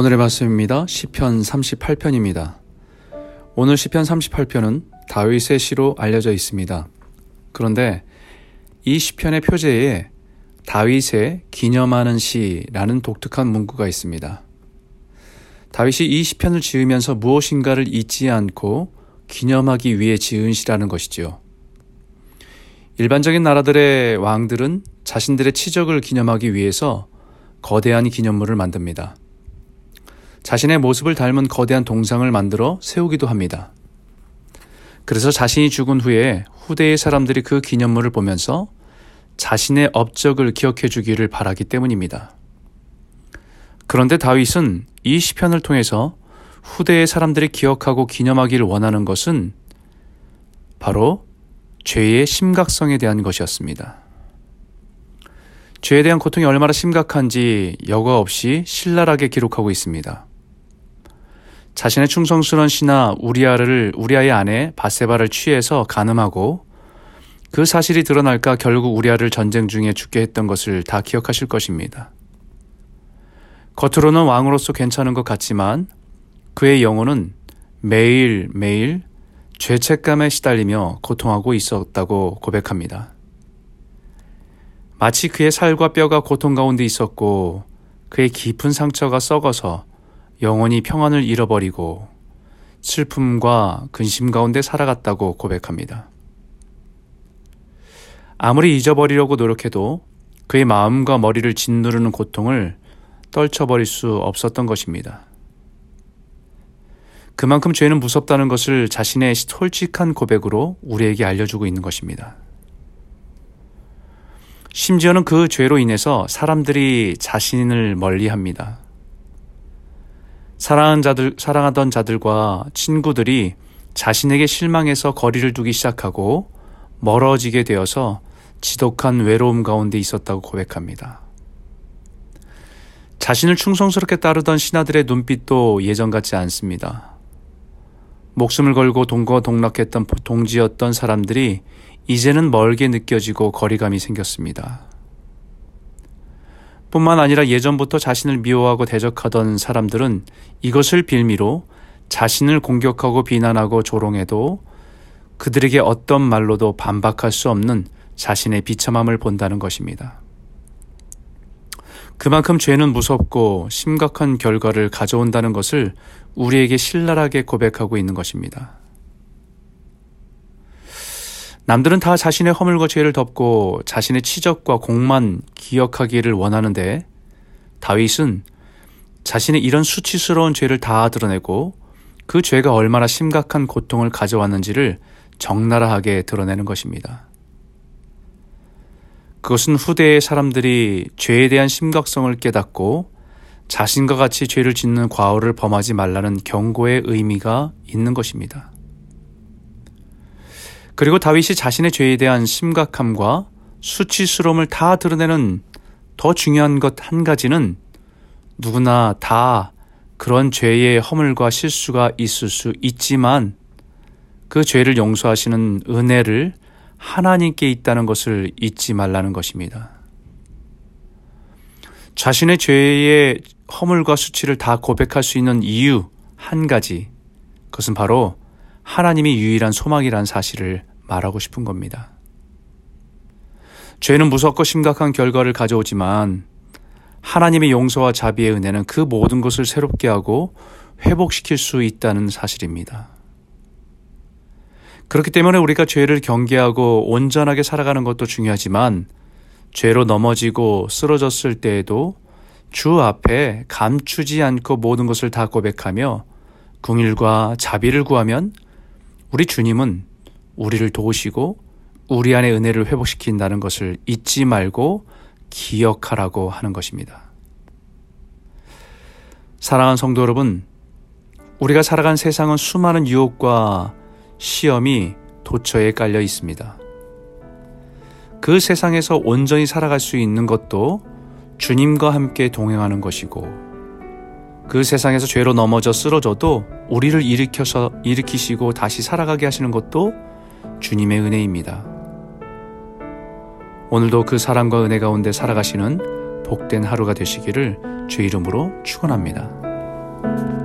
오늘의 말씀입니다. 시편 38편입니다. 오늘 시편 38편은 다윗의 시로 알려져 있습니다. 그런데 이 시편의 표제에 다윗의 기념하는 시라는 독특한 문구가 있습니다. 다윗이 이 시편을 지으면서 무엇인가를 잊지 않고 기념하기 위해 지은 시라는 것이지요. 일반적인 나라들의 왕들은 자신들의 치적을 기념하기 위해서 거대한 기념물을 만듭니다. 자신의 모습을 닮은 거대한 동상을 만들어 세우기도 합니다. 그래서 자신이 죽은 후에 후대의 사람들이 그 기념물을 보면서 자신의 업적을 기억해 주기를 바라기 때문입니다. 그런데 다윗은 이 시편을 통해서 후대의 사람들이 기억하고 기념하기를 원하는 것은 바로 죄의 심각성에 대한 것이었습니다. 죄에 대한 고통이 얼마나 심각한지 여과 없이 신랄하게 기록하고 있습니다. 자신의 충성스러운 신하 우리아를 우리아의 아내 바세바를 취해서 간음하고 그 사실이 드러날까 결국 우리아를 전쟁 중에 죽게 했던 것을 다 기억하실 것입니다. 겉으로는 왕으로서 괜찮은 것 같지만 그의 영혼은 매일 매일 죄책감에 시달리며 고통하고 있었다고 고백합니다. 마치 그의 살과 뼈가 고통 가운데 있었고 그의 깊은 상처가 썩어서 영원히 평안을 잃어버리고 슬픔과 근심 가운데 살아갔다고 고백합니다. 아무리 잊어버리려고 노력해도 그의 마음과 머리를 짓누르는 고통을 떨쳐버릴 수 없었던 것입니다. 그만큼 죄는 무섭다는 것을 자신의 솔직한 고백으로 우리에게 알려주고 있는 것입니다. 심지어는 그 죄로 인해서 사람들이 자신을 멀리 합니다. 사랑하는 자들, 사랑하던 자들과 친구들이 자신에게 실망해서 거리를 두기 시작하고 멀어지게 되어서 지독한 외로움 가운데 있었다고 고백합니다. 자신을 충성스럽게 따르던 신하들의 눈빛도 예전 같지 않습니다. 목숨을 걸고 동거동락했던 동지였던 사람들이 이제는 멀게 느껴지고 거리감이 생겼습니다. 뿐만 아니라 예전부터 자신을 미워하고 대적하던 사람들은 이것을 빌미로 자신을 공격하고 비난하고 조롱해도 그들에게 어떤 말로도 반박할 수 없는 자신의 비참함을 본다는 것입니다. 그만큼 죄는 무섭고 심각한 결과를 가져온다는 것을 우리에게 신랄하게 고백하고 있는 것입니다. 남들은 다 자신의 허물과 죄를 덮고 자신의 치적과 공만 기억하기를 원하는데 다윗은 자신의 이런 수치스러운 죄를 다 드러내고 그 죄가 얼마나 심각한 고통을 가져왔는지를 적나라하게 드러내는 것입니다. 그것은 후대의 사람들이 죄에 대한 심각성을 깨닫고 자신과 같이 죄를 짓는 과오를 범하지 말라는 경고의 의미가 있는 것입니다. 그리고 다윗이 자신의 죄에 대한 심각함과 수치스러움을 다 드러내는 더 중요한 것 한 가지는 누구나 다 그런 죄의 허물과 실수가 있을 수 있지만 그 죄를 용서하시는 은혜를 하나님께 있다는 것을 잊지 말라는 것입니다. 자신의 죄의 허물과 수치를 다 고백할 수 있는 이유 한 가지. 그것은 바로 하나님이 유일한 소망이란 사실을 말하고 싶은 겁니다. 죄는 무섭고 심각한 결과를 가져오지만 하나님의 용서와 자비의 은혜는 그 모든 것을 새롭게 하고 회복시킬 수 있다는 사실입니다. 그렇기 때문에 우리가 죄를 경계하고 온전하게 살아가는 것도 중요하지만 죄로 넘어지고 쓰러졌을 때에도 주 앞에 감추지 않고 모든 것을 다 고백하며 궁일과 자비를 구하면 우리 주님은 우리를 도우시고 우리 안의 은혜를 회복시킨다는 것을 잊지 말고 기억하라고 하는 것입니다. 사랑하는 성도 여러분, 우리가 살아간 세상은 수많은 유혹과 시험이 도처에 깔려 있습니다. 그 세상에서 온전히 살아갈 수 있는 것도 주님과 함께 동행하는 것이고 그 세상에서 죄로 넘어져 쓰러져도 우리를 일으켜서 일으키시고 다시 살아가게 하시는 것도 주님의 은혜입니다. 오늘도 그 사랑과 은혜 가운데 살아가시는 복된 하루가 되시기를 주 이름으로 축원합니다.